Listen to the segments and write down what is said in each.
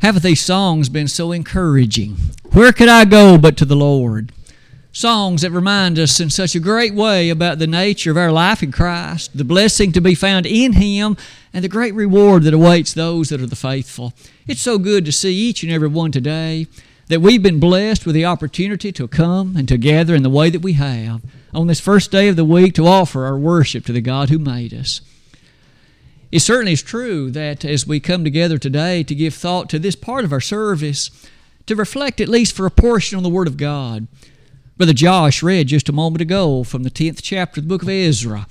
Haven't these songs been so encouraging? Where could I go but to the Lord? Songs that remind us in such a great way about the nature of our life in Christ, the blessing to be found in Him, and the great reward that awaits those that are the faithful. It's so good to see each and every one today that we've been blessed with the opportunity to come and to gather in the way that we have on this first day of the week to offer our worship to the God who made us. It certainly is true that as we come together today to give thought to this part of our service, to reflect at least for a portion on the Word of God. Brother Josh read just a moment ago from the 10th chapter of the book of Ezra.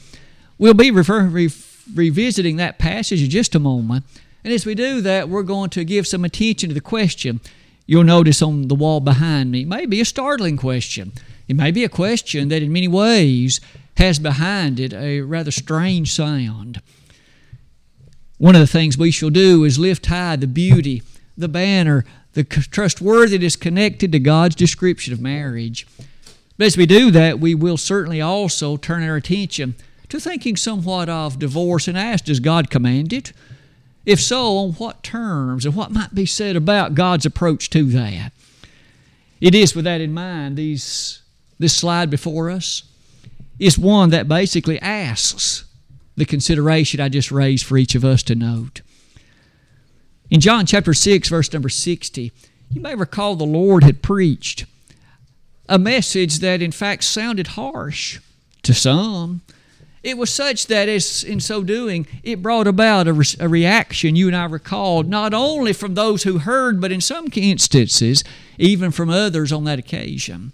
We'll be refer- re- revisiting that passage in just a moment. And as we do that, we're going to give some attention to the question you'll notice on the wall behind me. It may be a startling question. It may be a question that in many ways has behind it a rather strange sound. One of the things we shall do is lift high the beauty, the banner, the trustworthiness connected to God's description of marriage. But as we do that, we will certainly also turn our attention to thinking somewhat of divorce and ask, does God command it? If so, on what terms and what might be said about God's approach to that? It is with that in mind, these, this slide before us is one that basically asks the consideration I just raised for each of us to note. In John chapter 6, verse number 60, you may recall the Lord had preached a message that in fact sounded harsh to some. It was such that, as in so doing, it brought about a, re- a, reaction, you and I recalled, not only from those who heard, but in some instances, even from others on that occasion.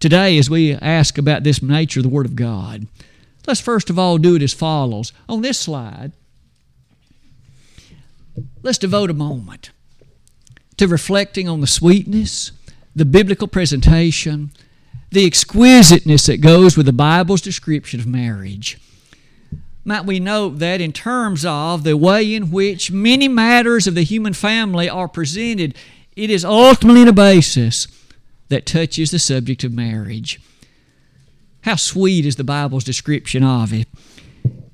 Today, as we ask about this nature of the Word of God, Let's first of all do it as follows. On this slide, let's devote a moment to reflecting on the sweetness, the biblical presentation, the exquisiteness that goes with the Bible's description of marriage. Might we note that in terms of the way in which many matters of the human family are presented, it is ultimately a basis that touches the subject of marriage. How sweet is the Bible's description of it.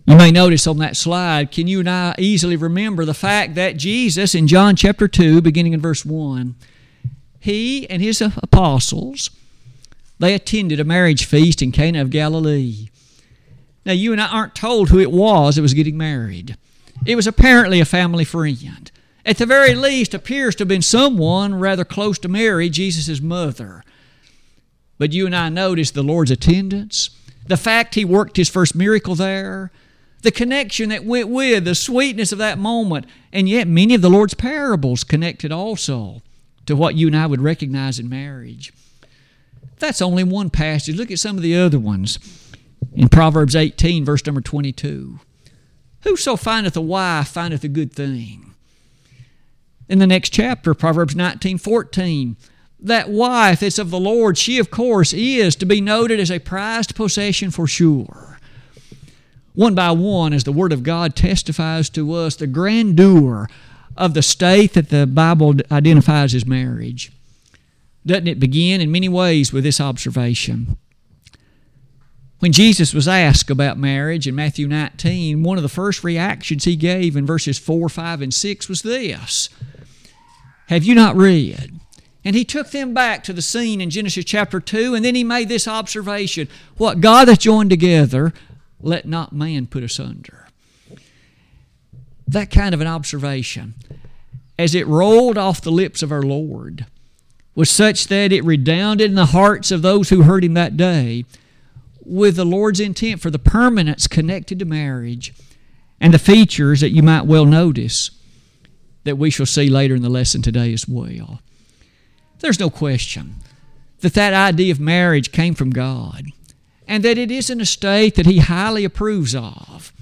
You may notice on that slide, can you and I easily remember the fact that Jesus in John chapter 2, beginning in verse 1, he and his apostles, they attended a marriage feast in Cana of Galilee. Now, you and I aren't told who it was that was getting married. It was apparently a family friend. At the very least, appears to have been someone rather close to Mary, Jesus' mother. But you and I notice the Lord's attendance, the fact He worked His first miracle there, the connection that went with, the sweetness of that moment, and yet many of the Lord's parables connected also to what you and I would recognize in marriage. That's only one passage. Look at some of the other ones. In Proverbs 18, verse number 22. Whoso findeth a wife findeth a good thing. In the next chapter, Proverbs 19, 14 that wife that's of the Lord, she of course is to be noted as a prized possession for sure. One by one, as the Word of God testifies to us the grandeur of the state that the Bible identifies as marriage. Doesn't it begin in many ways with this observation? When Jesus was asked about marriage in Matthew 19, one of the first reactions he gave in verses 4, 5, and 6 was this Have you not read? And he took them back to the scene in Genesis chapter 2, and then he made this observation What God hath joined together, let not man put asunder. That kind of an observation, as it rolled off the lips of our Lord, was such that it redounded in the hearts of those who heard him that day with the Lord's intent for the permanence connected to marriage and the features that you might well notice that we shall see later in the lesson today as well. There's no question that that idea of marriage came from God and that it is an estate that He highly approves of,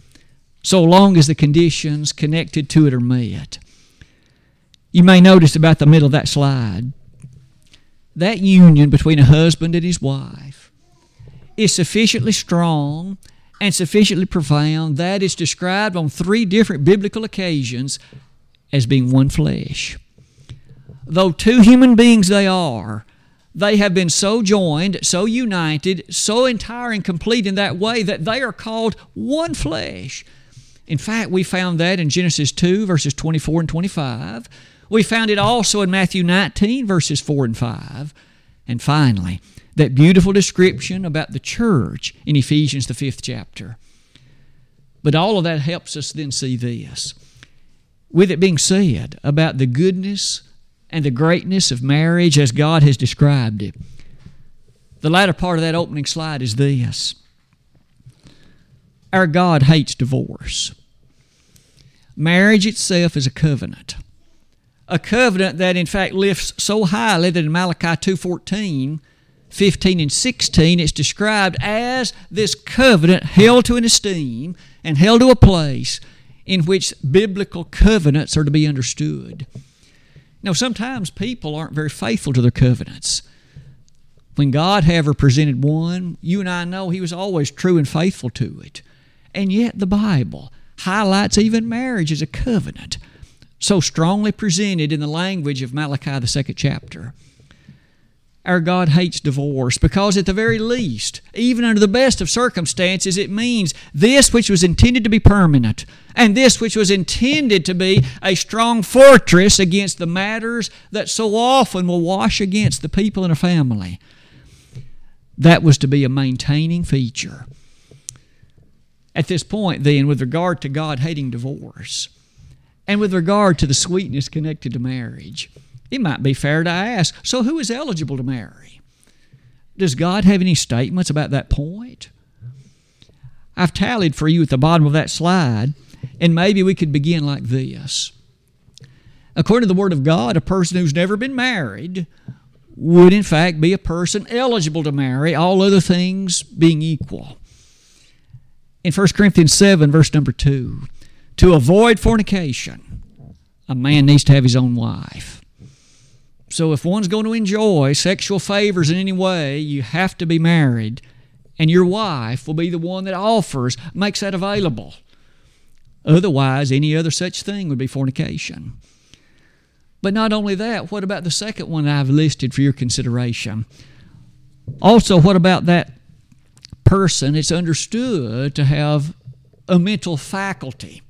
so long as the conditions connected to it are met. You may notice about the middle of that slide that union between a husband and his wife is sufficiently strong and sufficiently profound that it's described on three different biblical occasions as being one flesh though two human beings they are, they have been so joined, so united, so entire and complete in that way that they are called one flesh. In fact, we found that in Genesis 2, verses 24 and 25, We found it also in Matthew 19, verses 4 and 5. And finally, that beautiful description about the church in Ephesians, the fifth chapter. But all of that helps us then see this. With it being said about the goodness and the greatness of marriage as God has described it, the latter part of that opening slide is this Our God hates divorce. Marriage itself is a covenant. A covenant that in fact lifts so highly that in Malachi 2:14 15 and 16, it's described as this covenant held to an esteem and held to a place in which biblical covenants are to be understood. Now, sometimes people aren't very faithful to their covenants. When God, however, presented one, you and I know He was always true and faithful to it. And yet, the Bible highlights even marriage as a covenant, so strongly presented in the language of Malachi, the second chapter our God hates divorce because, at the very least, even under the best of circumstances, it means this which was intended to be permanent and this which was intended to be a strong fortress against the matters that so often will wash against the people in a family. That was to be a maintaining feature. At this point, then, with regard to God hating divorce and with regard to the sweetness connected to marriage, it might be fair to ask so, who is eligible to marry? Does God have any statements about that point? I've tallied for you at the bottom of that slide, and maybe we could begin like this. According to the Word of God, a person who's never been married would, in fact, be a person eligible to marry, all other things being equal. In 1 Corinthians 7, verse number 2, to avoid fornication, a man needs to have his own wife. So if one's going to enjoy sexual favors in any way, you have to be married, and your wife will be the one that offers, makes that available. Otherwise, any other such thing would be fornication. But not only that, what about the second one I've listed for your consideration? Also, what about that person it's understood to have a mental faculty?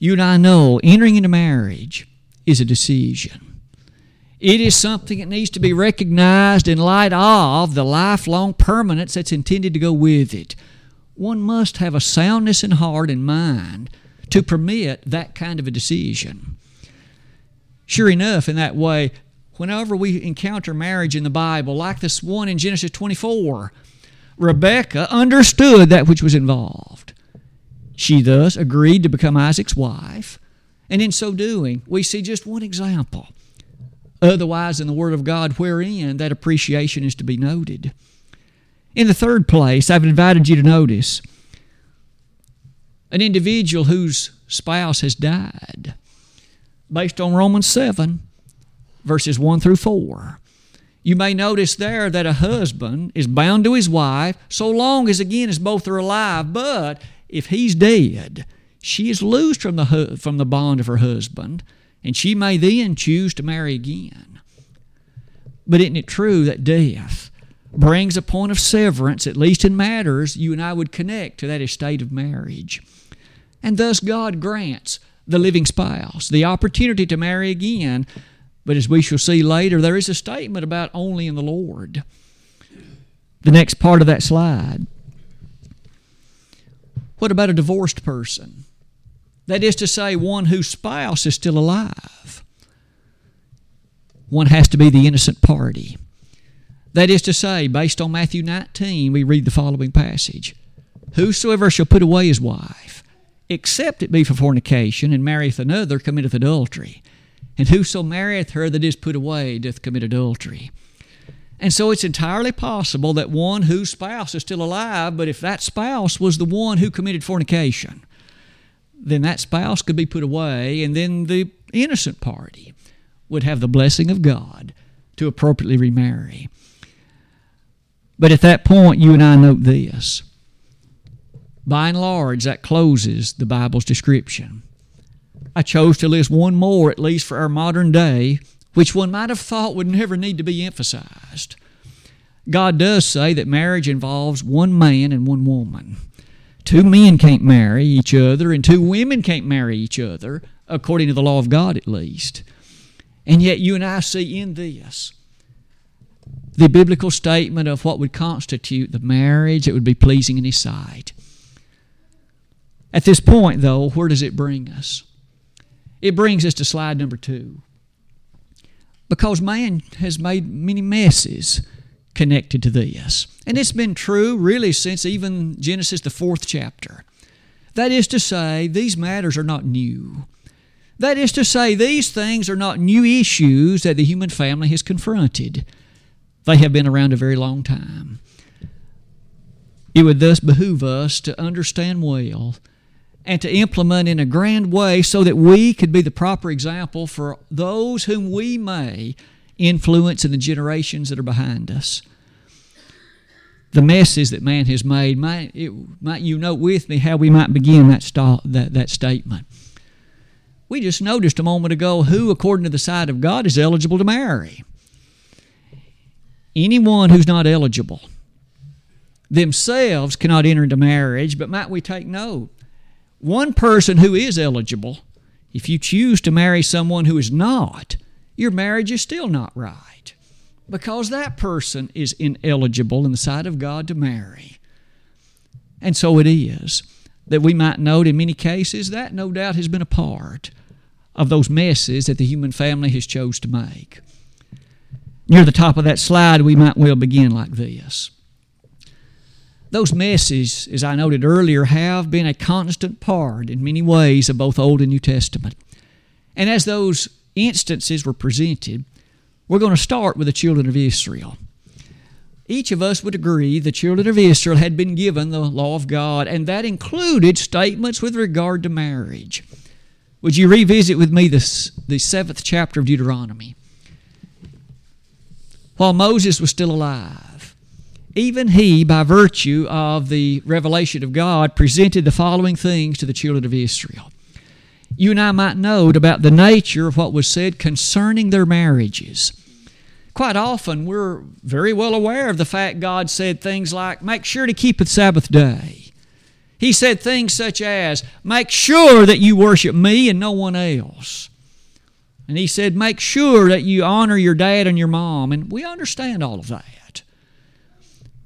You and I know entering into marriage is a decision. It is something that needs to be recognized in light of the lifelong permanence that's intended to go with it. One must have a soundness in heart and mind to permit that kind of a decision. Sure enough, in that way, whenever we encounter marriage in the Bible, like this one in Genesis 24, Rebekah understood that which was involved. She thus agreed to become Isaac's wife, and in so doing, we see just one example otherwise in the Word of God wherein that appreciation is to be noted. In the third place, I've invited you to notice an individual whose spouse has died, based on Romans 7, verses 1 through 4. You may notice there that a husband is bound to his wife so long as, again, as both are alive, but if he's dead, she is loosed from the, from the bond of her husband and she may then choose to marry again. But isn't it true that death brings a point of severance, at least in matters you and I would connect to that estate of marriage? And thus God grants the living spouse the opportunity to marry again. But as we shall see later, there is a statement about only in the Lord. The next part of that slide. What about a divorced person? That is to say, one whose spouse is still alive. One has to be the innocent party. That is to say, based on Matthew 19, we read the following passage Whosoever shall put away his wife, except it be for fornication, and marrieth another, committeth adultery. And whoso marrieth her that is put away doth commit adultery. And so it's entirely possible that one whose spouse is still alive, but if that spouse was the one who committed fornication, then that spouse could be put away, and then the innocent party would have the blessing of God to appropriately remarry. But at that point, you and I note this. By and large, that closes the Bible's description. I chose to list one more, at least for our modern day, which one might have thought would never need to be emphasized. God does say that marriage involves one man and one woman. Two men can't marry each other, and two women can't marry each other, according to the law of God at least. And yet, you and I see in this the biblical statement of what would constitute the marriage that would be pleasing in His sight. At this point, though, where does it bring us? It brings us to slide number two. Because man has made many messes connected to this. And it's been true really since even Genesis, the fourth chapter. That is to say, these matters are not new. That is to say, these things are not new issues that the human family has confronted. They have been around a very long time. It would thus behoove us to understand well and to implement in a grand way so that we could be the proper example for those whom we may influence in the generations that are behind us. The messes that man has made, might, it, might you note with me how we might begin that, st- that, that statement? We just noticed a moment ago who, according to the sight of God, is eligible to marry. Anyone who's not eligible themselves cannot enter into marriage, but might we take note? One person who is eligible, if you choose to marry someone who is not, your marriage is still not right because that person is ineligible in the sight of God to marry. And so it is that we might note in many cases that no doubt has been a part of those messes that the human family has chose to make. Near the top of that slide, we might well begin like this. Those messes, as I noted earlier, have been a constant part in many ways of both Old and New Testament. And as those instances were presented, we're going to start with the children of Israel. Each of us would agree the children of Israel had been given the law of God, and that included statements with regard to marriage. Would you revisit with me this, the seventh chapter of Deuteronomy? while Moses was still alive. Even he, by virtue of the revelation of God, presented the following things to the children of Israel. You and I might note about the nature of what was said concerning their marriages. Quite often, we're very well aware of the fact God said things like, Make sure to keep the Sabbath day. He said things such as, Make sure that you worship me and no one else. And he said, Make sure that you honor your dad and your mom. And we understand all of that.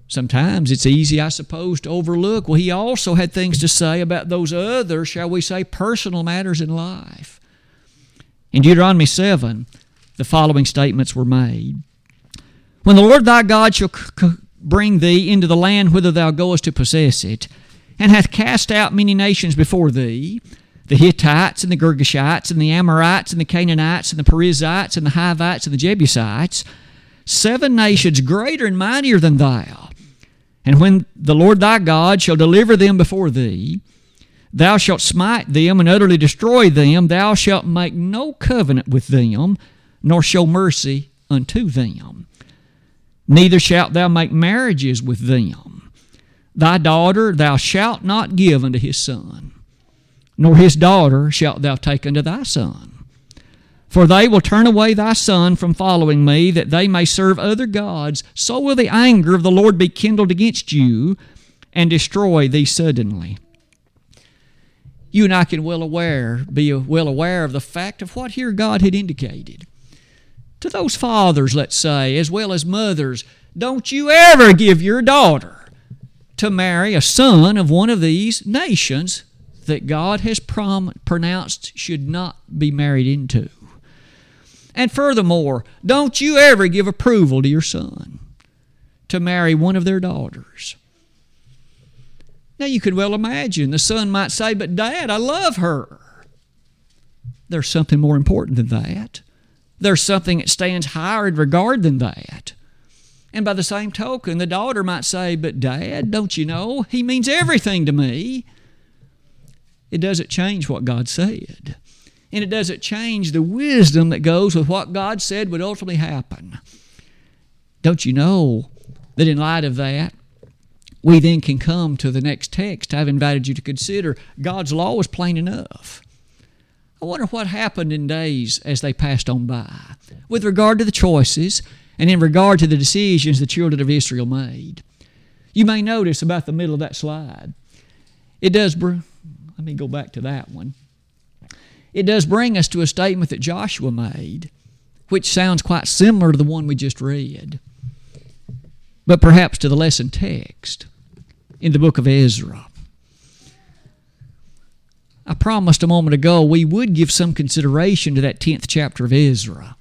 Sometimes it's easy, I suppose, to overlook. Well, he also had things to say about those other, shall we say, personal matters in life. In Deuteronomy 7, the following statements were made When the Lord thy God shall bring thee into the land whither thou goest to possess it, and hath cast out many nations before thee, the Hittites and the Girgashites and the Amorites and the Canaanites and the Perizzites and the Hivites and the Jebusites, seven nations greater and mightier than thou. And when the Lord thy God shall deliver them before thee, thou shalt smite them and utterly destroy them. Thou shalt make no covenant with them, nor show mercy unto them. Neither shalt thou make marriages with them. Thy daughter thou shalt not give unto his son nor his daughter shalt thou take unto thy son. For they will turn away thy son from following me, that they may serve other gods. So will the anger of the Lord be kindled against you, and destroy thee suddenly. You and I can well aware, be well aware of the fact of what here God had indicated. To those fathers, let's say, as well as mothers, don't you ever give your daughter to marry a son of one of these nations that God has prom- pronounced should not be married into. And furthermore, don't you ever give approval to your son to marry one of their daughters. Now, you could well imagine the son might say, But dad, I love her. There's something more important than that. There's something that stands higher in regard than that. And by the same token, the daughter might say, But dad, don't you know? He means everything to me it doesn't change what God said. And it doesn't change the wisdom that goes with what God said would ultimately happen. Don't you know that in light of that, we then can come to the next text I've invited you to consider. God's law was plain enough. I wonder what happened in days as they passed on by with regard to the choices and in regard to the decisions the children of Israel made. You may notice about the middle of that slide, it does let me go back to that one. It does bring us to a statement that Joshua made which sounds quite similar to the one we just read, but perhaps to the lesson text in the book of Ezra. I promised a moment ago we would give some consideration to that 10th chapter of Ezra.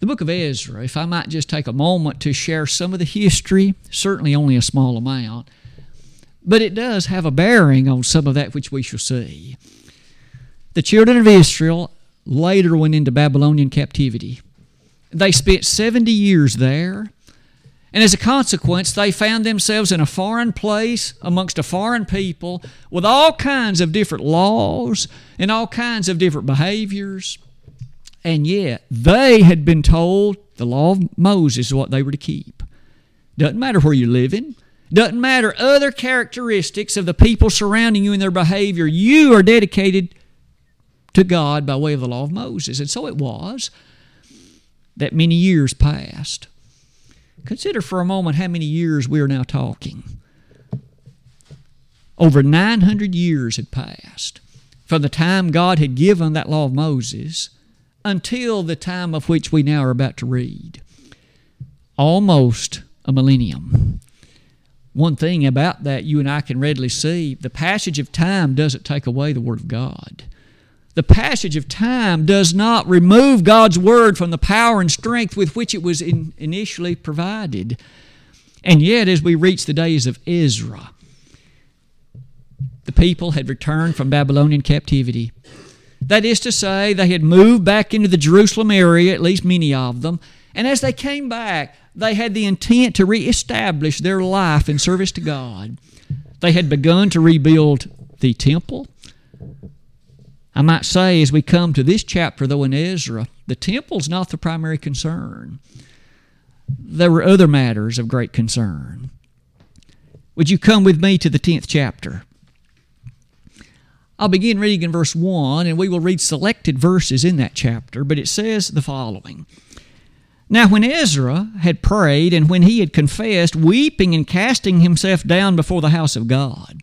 The book of Ezra, if I might just take a moment to share some of the history, certainly only a small amount, but it does have a bearing on some of that which we shall see. The children of Israel later went into Babylonian captivity. They spent 70 years there. And as a consequence, they found themselves in a foreign place amongst a foreign people with all kinds of different laws and all kinds of different behaviors. And yet, they had been told the law of Moses is what they were to keep. Doesn't matter where you're living, doesn't matter other characteristics of the people surrounding you and their behavior. You are dedicated to God by way of the law of Moses. And so it was that many years passed. Consider for a moment how many years we are now talking. Over 900 years had passed from the time God had given that law of Moses until the time of which we now are about to read. Almost a millennium. One thing about that you and I can readily see the passage of time doesn't take away the Word of God. The passage of time does not remove God's Word from the power and strength with which it was in initially provided. And yet, as we reach the days of Ezra, the people had returned from Babylonian captivity. That is to say, they had moved back into the Jerusalem area, at least many of them, and as they came back, they had the intent to reestablish their life in service to God. They had begun to rebuild the temple. I might say, as we come to this chapter, though, in Ezra, the temple's not the primary concern. There were other matters of great concern. Would you come with me to the 10th chapter? I'll begin reading in verse 1, and we will read selected verses in that chapter, but it says the following now, when Ezra had prayed, and when he had confessed, weeping and casting himself down before the house of God,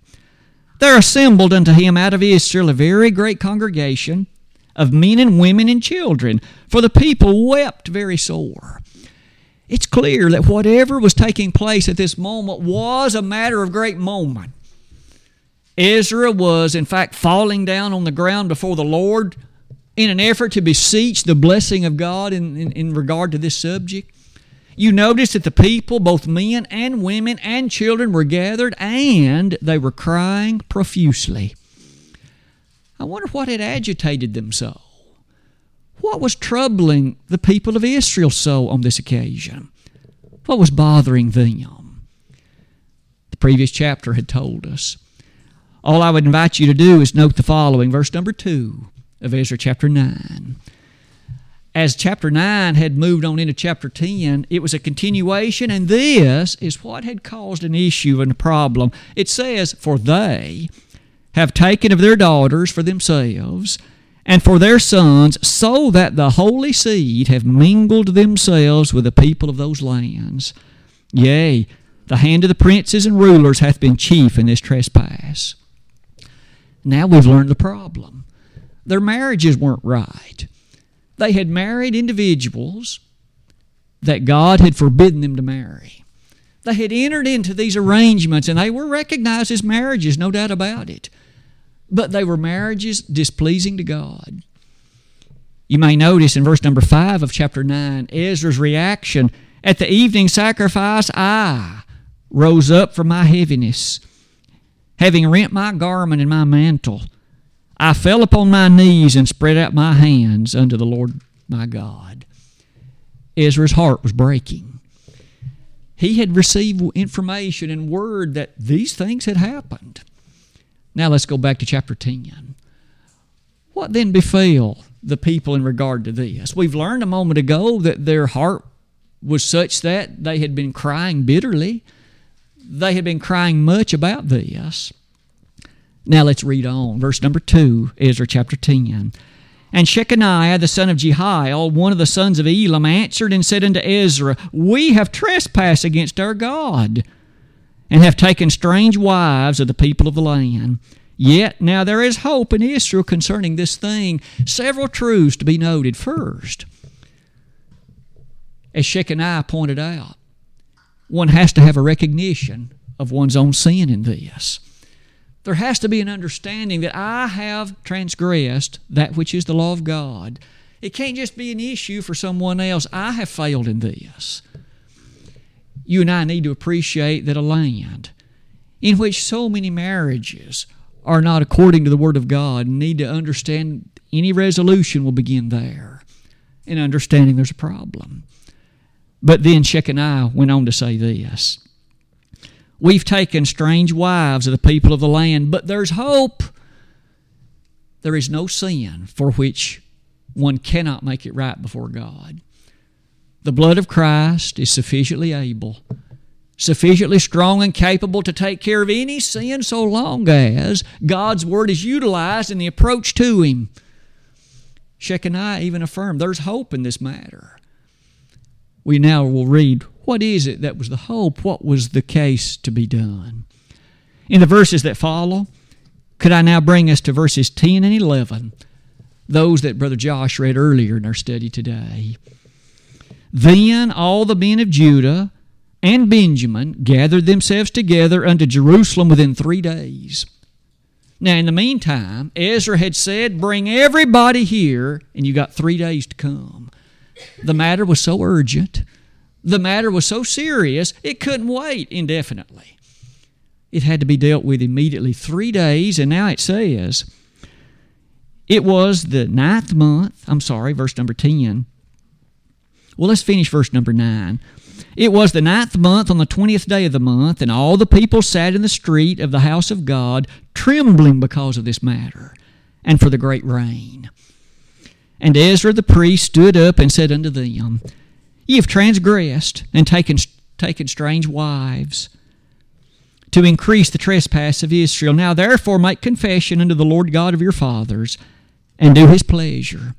there assembled unto him out of Israel a very great congregation of men and women and children, for the people wept very sore. It's clear that whatever was taking place at this moment was a matter of great moment. Ezra was, in fact, falling down on the ground before the Lord, in an effort to beseech the blessing of God in, in, in, regard to this subject. You notice that the people, both men and women and children, were gathered and they were crying profusely. I wonder what had agitated them so. What was troubling the people of Israel so on this occasion? What was bothering them? The previous chapter had told us. All I would invite you to do is note the following, verse number 2 of Ezra chapter 9. As chapter 9 had moved on into chapter 10, it was a continuation, and this is what had caused an issue and a problem. It says, For they have taken of their daughters for themselves and for their sons, so that the holy seed have mingled themselves with the people of those lands. Yea, the hand of the princes and rulers hath been chief in this trespass. Now we've learned the problem their marriages weren't right. They had married individuals that God had forbidden them to marry. They had entered into these arrangements and they were recognized as marriages, no doubt about it. But they were marriages displeasing to God. You may notice in verse number 5 of chapter 9 Ezra's reaction at the evening sacrifice I rose up from my heaviness, having rent my garment and my mantle I fell upon my knees and spread out my hands unto the Lord my God. Ezra's heart was breaking. He had received information and word that these things had happened. Now let's go back to chapter 10. What then befell the people in regard to this? We've learned a moment ago that their heart was such that they had been crying bitterly. They had been crying much about this. Now let's read on. Verse number 2, Ezra chapter 10. And Shechaniah the son of Jehiel, one of the sons of Elam, answered and said unto Ezra, We have trespassed against our God, and have taken strange wives of the people of the land. Yet now there is hope in Israel concerning this thing. Several truths to be noted. First, as Shechaniah pointed out, one has to have a recognition of one's own sin in this. There has to be an understanding that I have transgressed that which is the law of God. It can't just be an issue for someone else. I have failed in this. You and I need to appreciate that a land in which so many marriages are not according to the Word of God need to understand any resolution will begin there in understanding there's a problem. But then Shechaniah went on to say this We've taken strange wives of the people of the land, but there's hope. There is no sin for which one cannot make it right before God. The blood of Christ is sufficiently able, sufficiently strong and capable to take care of any sin so long as God's Word is utilized in the approach to Him. Shechaniah even affirmed there's hope in this matter. We now will read what is it that was the hope? What was the case to be done? In the verses that follow, could I now bring us to verses 10 and 11, those that Brother Josh read earlier in our study today? Then all the men of Judah and Benjamin gathered themselves together unto Jerusalem within three days. Now, in the meantime, Ezra had said, Bring everybody here, and you got three days to come. The matter was so urgent the matter was so serious, it couldn't wait indefinitely. It had to be dealt with immediately. Three days, and now it says, it was the ninth month. I'm sorry, verse number 10. Well, let's finish verse number 9. It was the ninth month on the twentieth day of the month, and all the people sat in the street of the house of God, trembling because of this matter, and for the great rain. And Ezra the priest stood up and said unto them, Ye have transgressed and taken, taken strange wives to increase the trespass of Israel. Now therefore make confession unto the Lord God of your fathers, and do his pleasure,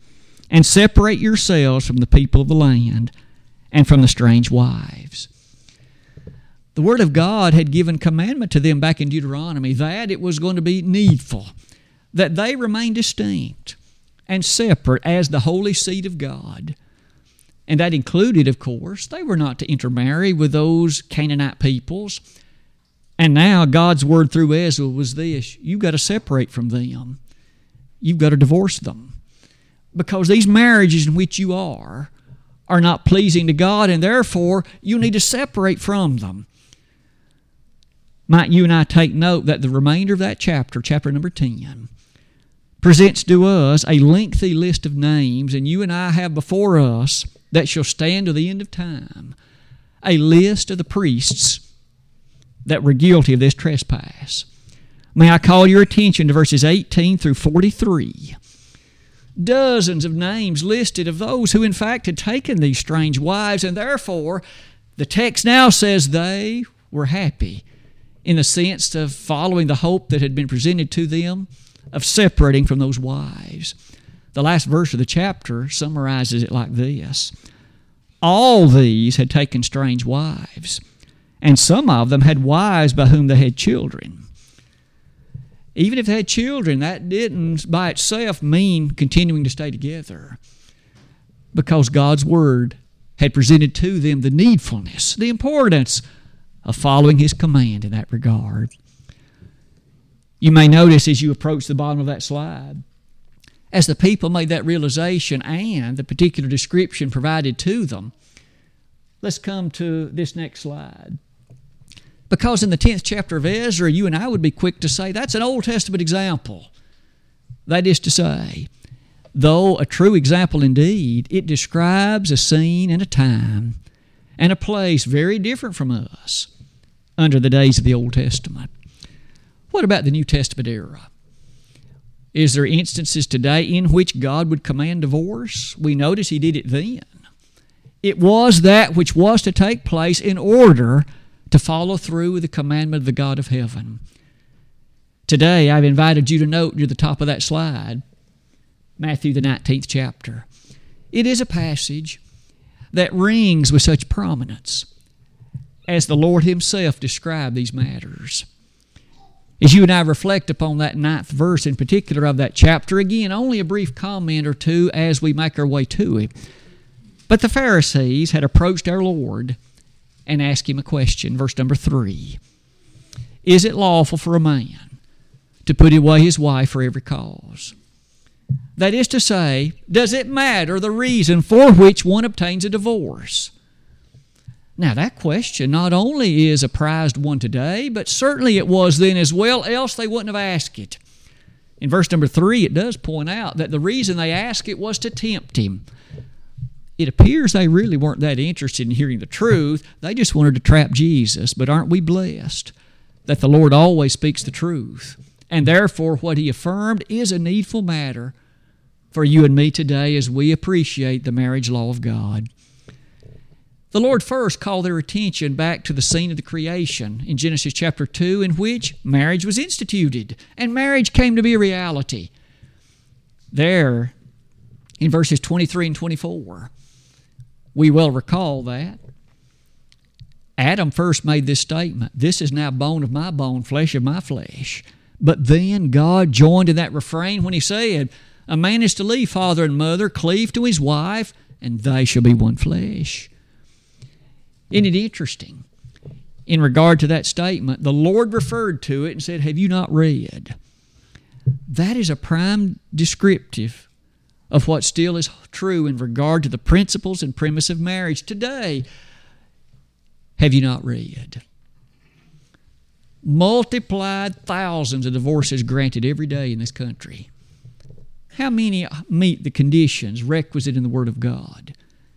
and separate yourselves from the people of the land and from the strange wives. The Word of God had given commandment to them back in Deuteronomy that it was going to be needful that they remain distinct and separate as the holy seed of God and that included, of course, they were not to intermarry with those Canaanite peoples. And now God's word through Ezra was this you've got to separate from them, you've got to divorce them. Because these marriages in which you are are not pleasing to God, and therefore you need to separate from them. Might you and I take note that the remainder of that chapter, chapter number 10, presents to us a lengthy list of names, and you and I have before us that shall stand to the end of time a list of the priests that were guilty of this trespass. May I call your attention to verses 18 through 43. Dozens of names listed of those who, in fact, had taken these strange wives, and therefore the text now says they were happy in the sense of following the hope that had been presented to them of separating from those wives. The last verse of the chapter summarizes it like this All these had taken strange wives, and some of them had wives by whom they had children. Even if they had children, that didn't by itself mean continuing to stay together because God's Word had presented to them the needfulness, the importance of following His command in that regard. You may notice as you approach the bottom of that slide as the people made that realization and the particular description provided to them. Let's come to this next slide. Because in the 10th chapter of Ezra, you and I would be quick to say that's an Old Testament example. That is to say, though a true example indeed, it describes a scene and a time and a place very different from us under the days of the Old Testament. What about the New Testament era? Is there instances today in which God would command divorce? We notice He did it then. It was that which was to take place in order to follow through with the commandment of the God of heaven. Today, I've invited you to note near the top of that slide Matthew, the 19th chapter. It is a passage that rings with such prominence as the Lord Himself described these matters. As you and I reflect upon that ninth verse in particular of that chapter, again, only a brief comment or two as we make our way to it. But the Pharisees had approached our Lord and asked him a question. Verse number three Is it lawful for a man to put away his wife for every cause? That is to say, does it matter the reason for which one obtains a divorce? Now, that question not only is a prized one today, but certainly it was then as well, else they wouldn't have asked it. In verse number three, it does point out that the reason they asked it was to tempt him. It appears they really weren't that interested in hearing the truth. They just wanted to trap Jesus. But aren't we blessed that the Lord always speaks the truth? And therefore, what he affirmed is a needful matter for you and me today as we appreciate the marriage law of God. The Lord first called their attention back to the scene of the creation in Genesis chapter 2, in which marriage was instituted and marriage came to be a reality. There, in verses 23 and 24, we well recall that. Adam first made this statement This is now bone of my bone, flesh of my flesh. But then God joined in that refrain when he said, A man is to leave father and mother, cleave to his wife, and they shall be one flesh. Isn't it interesting? In regard to that statement, the Lord referred to it and said, Have you not read? That is a prime descriptive of what still is true in regard to the principles and premise of marriage today. Have you not read? Multiplied thousands of divorces granted every day in this country. How many meet the conditions requisite in the Word of God?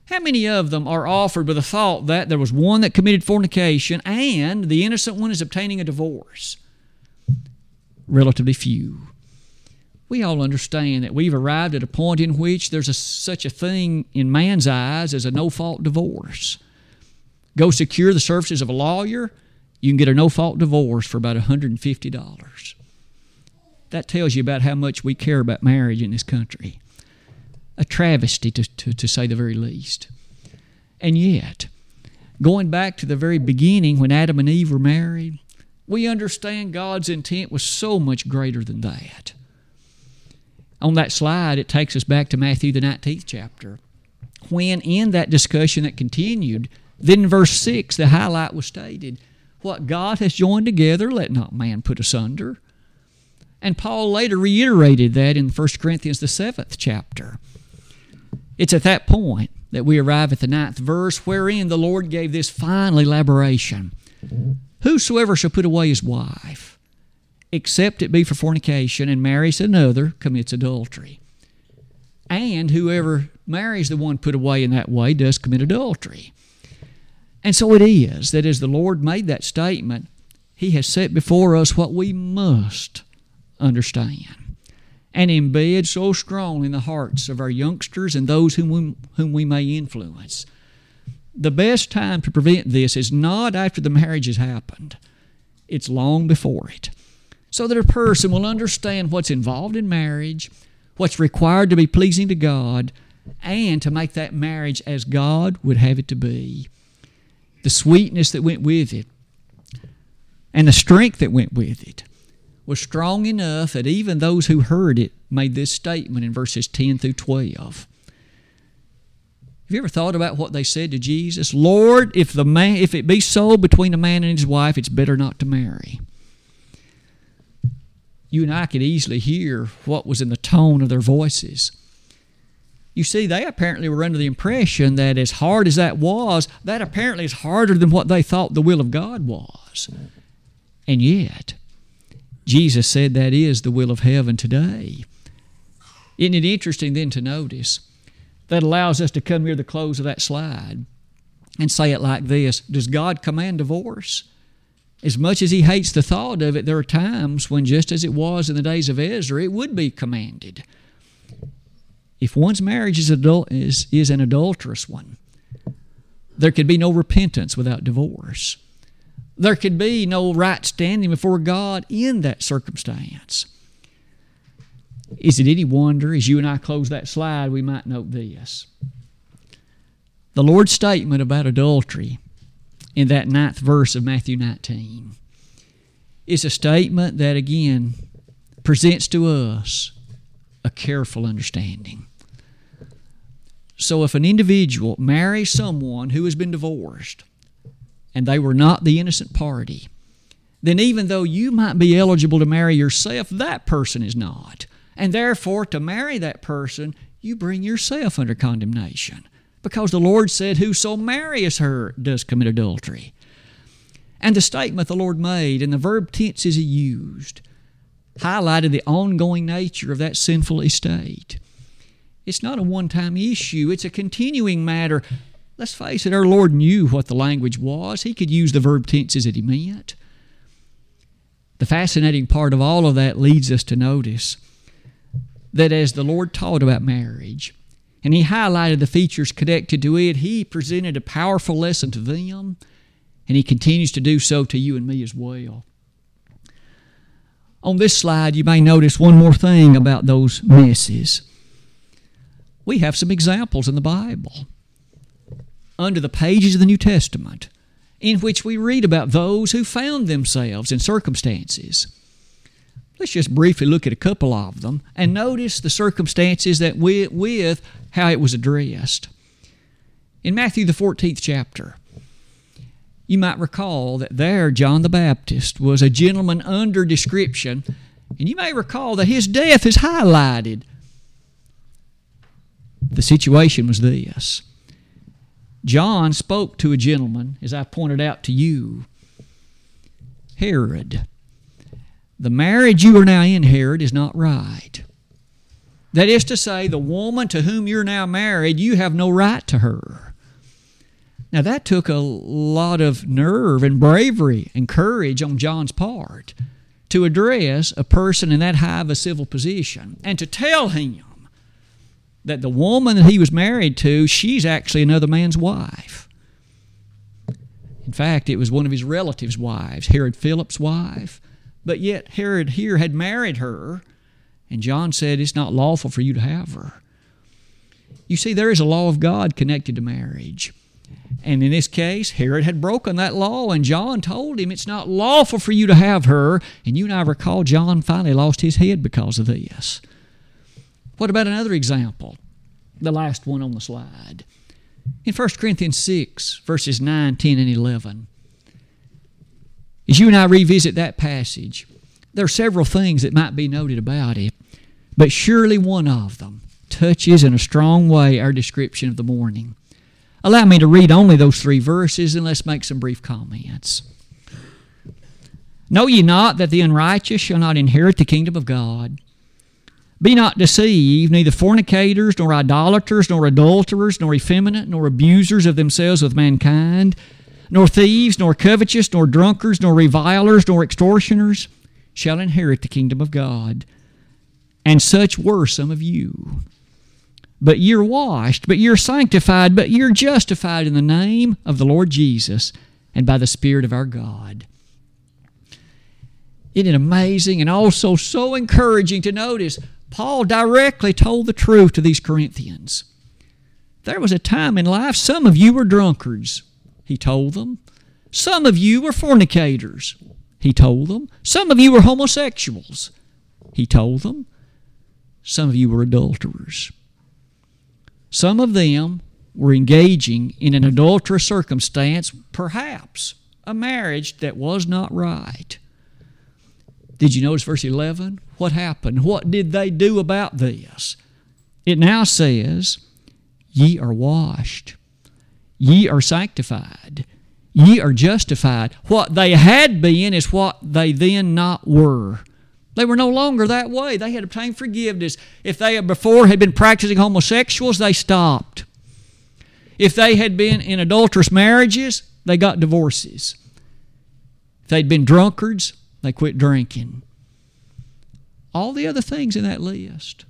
How many of them are offered with the thought that there was one that committed fornication and the innocent one is obtaining a divorce? Relatively few. We all understand that we've arrived at a point in which there's a, such a thing in man's eyes as a no fault divorce. Go secure the services of a lawyer, you can get a no fault divorce for about $150. That tells you about how much we care about marriage in this country a travesty to, to, to say the very least. And yet, going back to the very beginning when Adam and Eve were married, we understand God's intent was so much greater than that. On that slide, it takes us back to Matthew, the 19th chapter, when in that discussion that continued, then in verse 6, the highlight was stated What God has joined together, let not man put asunder. And Paul later reiterated that in 1 Corinthians, the 7th chapter. It's at that point that we arrive at the ninth verse, wherein the Lord gave this final elaboration Whosoever shall put away his wife, except it be for fornication, and marries another, commits adultery. And whoever marries the one put away in that way does commit adultery. And so it is that as the Lord made that statement, He has set before us what we must understand and embed so strong in the hearts of our youngsters and those whom we, whom we may influence. The best time to prevent this is not after the marriage has happened, it's long before it. So that a person will understand what's involved in marriage, what's required to be pleasing to God, and to make that marriage as God would have it to be. The sweetness that went with it, and the strength that went with it was strong enough that even those who heard it made this statement in verses 10 through 12. Have you ever thought about what they said to Jesus? Lord, if the man if it be so between a man and his wife, it's better not to marry. You and I could easily hear what was in the tone of their voices. You see, they apparently were under the impression that as hard as that was, that apparently is harder than what they thought the will of God was. And yet, Jesus said that is the will of heaven today. Isn't it interesting then to notice? That allows us to come near the close of that slide and say it like this Does God command divorce? As much as he hates the thought of it, there are times when, just as it was in the days of Ezra, it would be commanded. If one's marriage is, is, is an adulterous one, there could be no repentance without divorce there could be no right standing before God in that circumstance. Is it any wonder, as you and I close that slide, we might note this? The Lord's statement about adultery in that ninth verse of Matthew 19 is a statement that, again, presents to us a careful understanding. So, if an individual marries someone who has been divorced and they were not the innocent party, then even though you might be eligible to marry yourself, that person is not. And therefore, to marry that person, you bring yourself under condemnation. Because the Lord said, Whoso marries her does commit adultery. And the statement the Lord made and the verb tenses He used highlighted the ongoing nature of that sinful estate. It's not a one time issue, it's a continuing matter. Let's face it, our Lord knew what the language was. He could use the verb tenses that He meant. The fascinating part of all of that leads us to notice that as the Lord taught about marriage, and He highlighted the features connected to it, He presented a powerful lesson to them, and He continues to do so to you and me as well. On this slide, you may notice one more thing about those messes. We have some examples in the Bible under the pages of the New Testament in which we read about those who found themselves in circumstances. Let's just briefly look at a couple of them and notice the circumstances that with, with how it was addressed. In Matthew the 14th chapter, you might recall that there John the Baptist was a gentleman under description, and you may recall that his death is highlighted. The situation was this John spoke to a gentleman, as I pointed out to you, Herod. The marriage you are now in, Herod, is not right. That is to say, the woman to whom you're now married, you have no right to her. Now, that took a lot of nerve and bravery and courage on John's part to address a person in that high of a civil position and to tell him that the woman that he was married to, she's actually another man's wife. In fact, it was one of his relatives' wives, Herod Philip's wife. But yet, Herod here had married her, and John said, It's not lawful for you to have her. You see, there is a law of God connected to marriage. And in this case, Herod had broken that law, and John told him it's not lawful for you to have her. And you and I recall John finally lost his head because of this. What about another example? The last one on the slide. In 1 Corinthians 6, verses 9, 10, and 11. As you and I revisit that passage, there are several things that might be noted about it, but surely one of them touches in a strong way our description of the morning. Allow me to read only those three verses and let's make some brief comments. Know ye not that the unrighteous shall not inherit the kingdom of God? Be not deceived, neither fornicators, nor idolaters, nor adulterers, nor effeminate, nor abusers of themselves with mankind, nor thieves, nor covetous, nor drunkards, nor revilers, nor extortioners shall inherit the kingdom of God. And such were some of you. But you're washed, but you're sanctified, but you're justified in the name of the Lord Jesus and by the Spirit of our God. Isn't it amazing and also so encouraging to notice Paul directly told the truth to these Corinthians. There was a time in life, some of you were drunkards, he told them. Some of you were fornicators, he told them. Some of you were homosexuals, he told them. Some of you were adulterers. Some of them were engaging in an adulterous circumstance, perhaps a marriage that was not right. Did you notice verse 11? What happened? What did they do about this? It now says, Ye are washed, ye are sanctified, ye are justified. What they had been is what they then not were. They were no longer that way. They had obtained forgiveness. If they before had been practicing homosexuals, they stopped. If they had been in adulterous marriages, they got divorces. If they'd been drunkards, they quit drinking. All the other things in that list,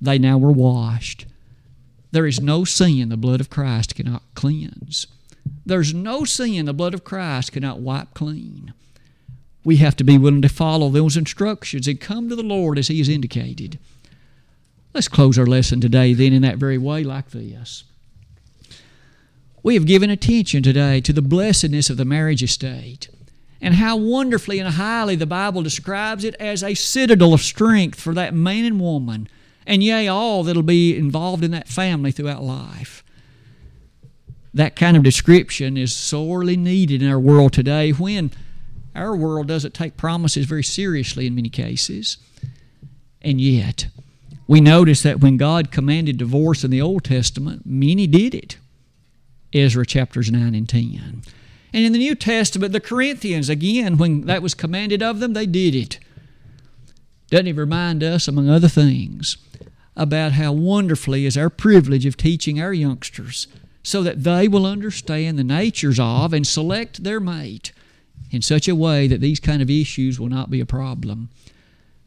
they now were washed. There is no sin the blood of Christ cannot cleanse. There's no sin the blood of Christ cannot wipe clean. We have to be willing to follow those instructions and come to the Lord as He has indicated. Let's close our lesson today then in that very way, like this. We have given attention today to the blessedness of the marriage estate and how wonderfully and highly the Bible describes it as a citadel of strength for that man and woman, and yea, all that'll be involved in that family throughout life. That kind of description is sorely needed in our world today when our world doesn't take promises very seriously in many cases. And yet, we notice that when God commanded divorce in the Old Testament, many did it. Ezra chapters 9 and 10. And in the New Testament, the Corinthians, again, when that was commanded of them, they did it. Doesn't it remind us, among other things, about how wonderfully is our privilege of teaching our youngsters so that they will understand the natures of and select their mate in such a way that these kind of issues will not be a problem?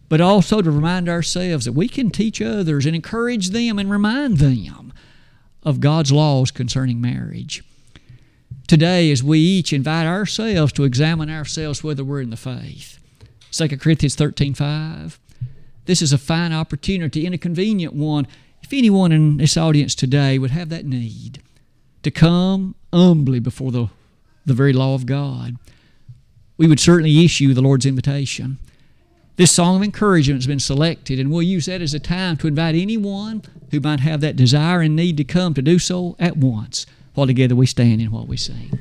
But also to remind ourselves that we can teach others and encourage them and remind them of God's laws concerning marriage today as we each invite ourselves to examine ourselves whether we're in the faith. 2 Corinthians 13 5. This is a fine opportunity and a convenient one. If anyone in this audience today would have that need to come humbly before the, the very law of God, we would certainly issue the Lord's invitation. This song of encouragement has been selected, and we'll use that as a time to invite anyone who might have that desire and need to come to do so at once while together we stand in what we sing.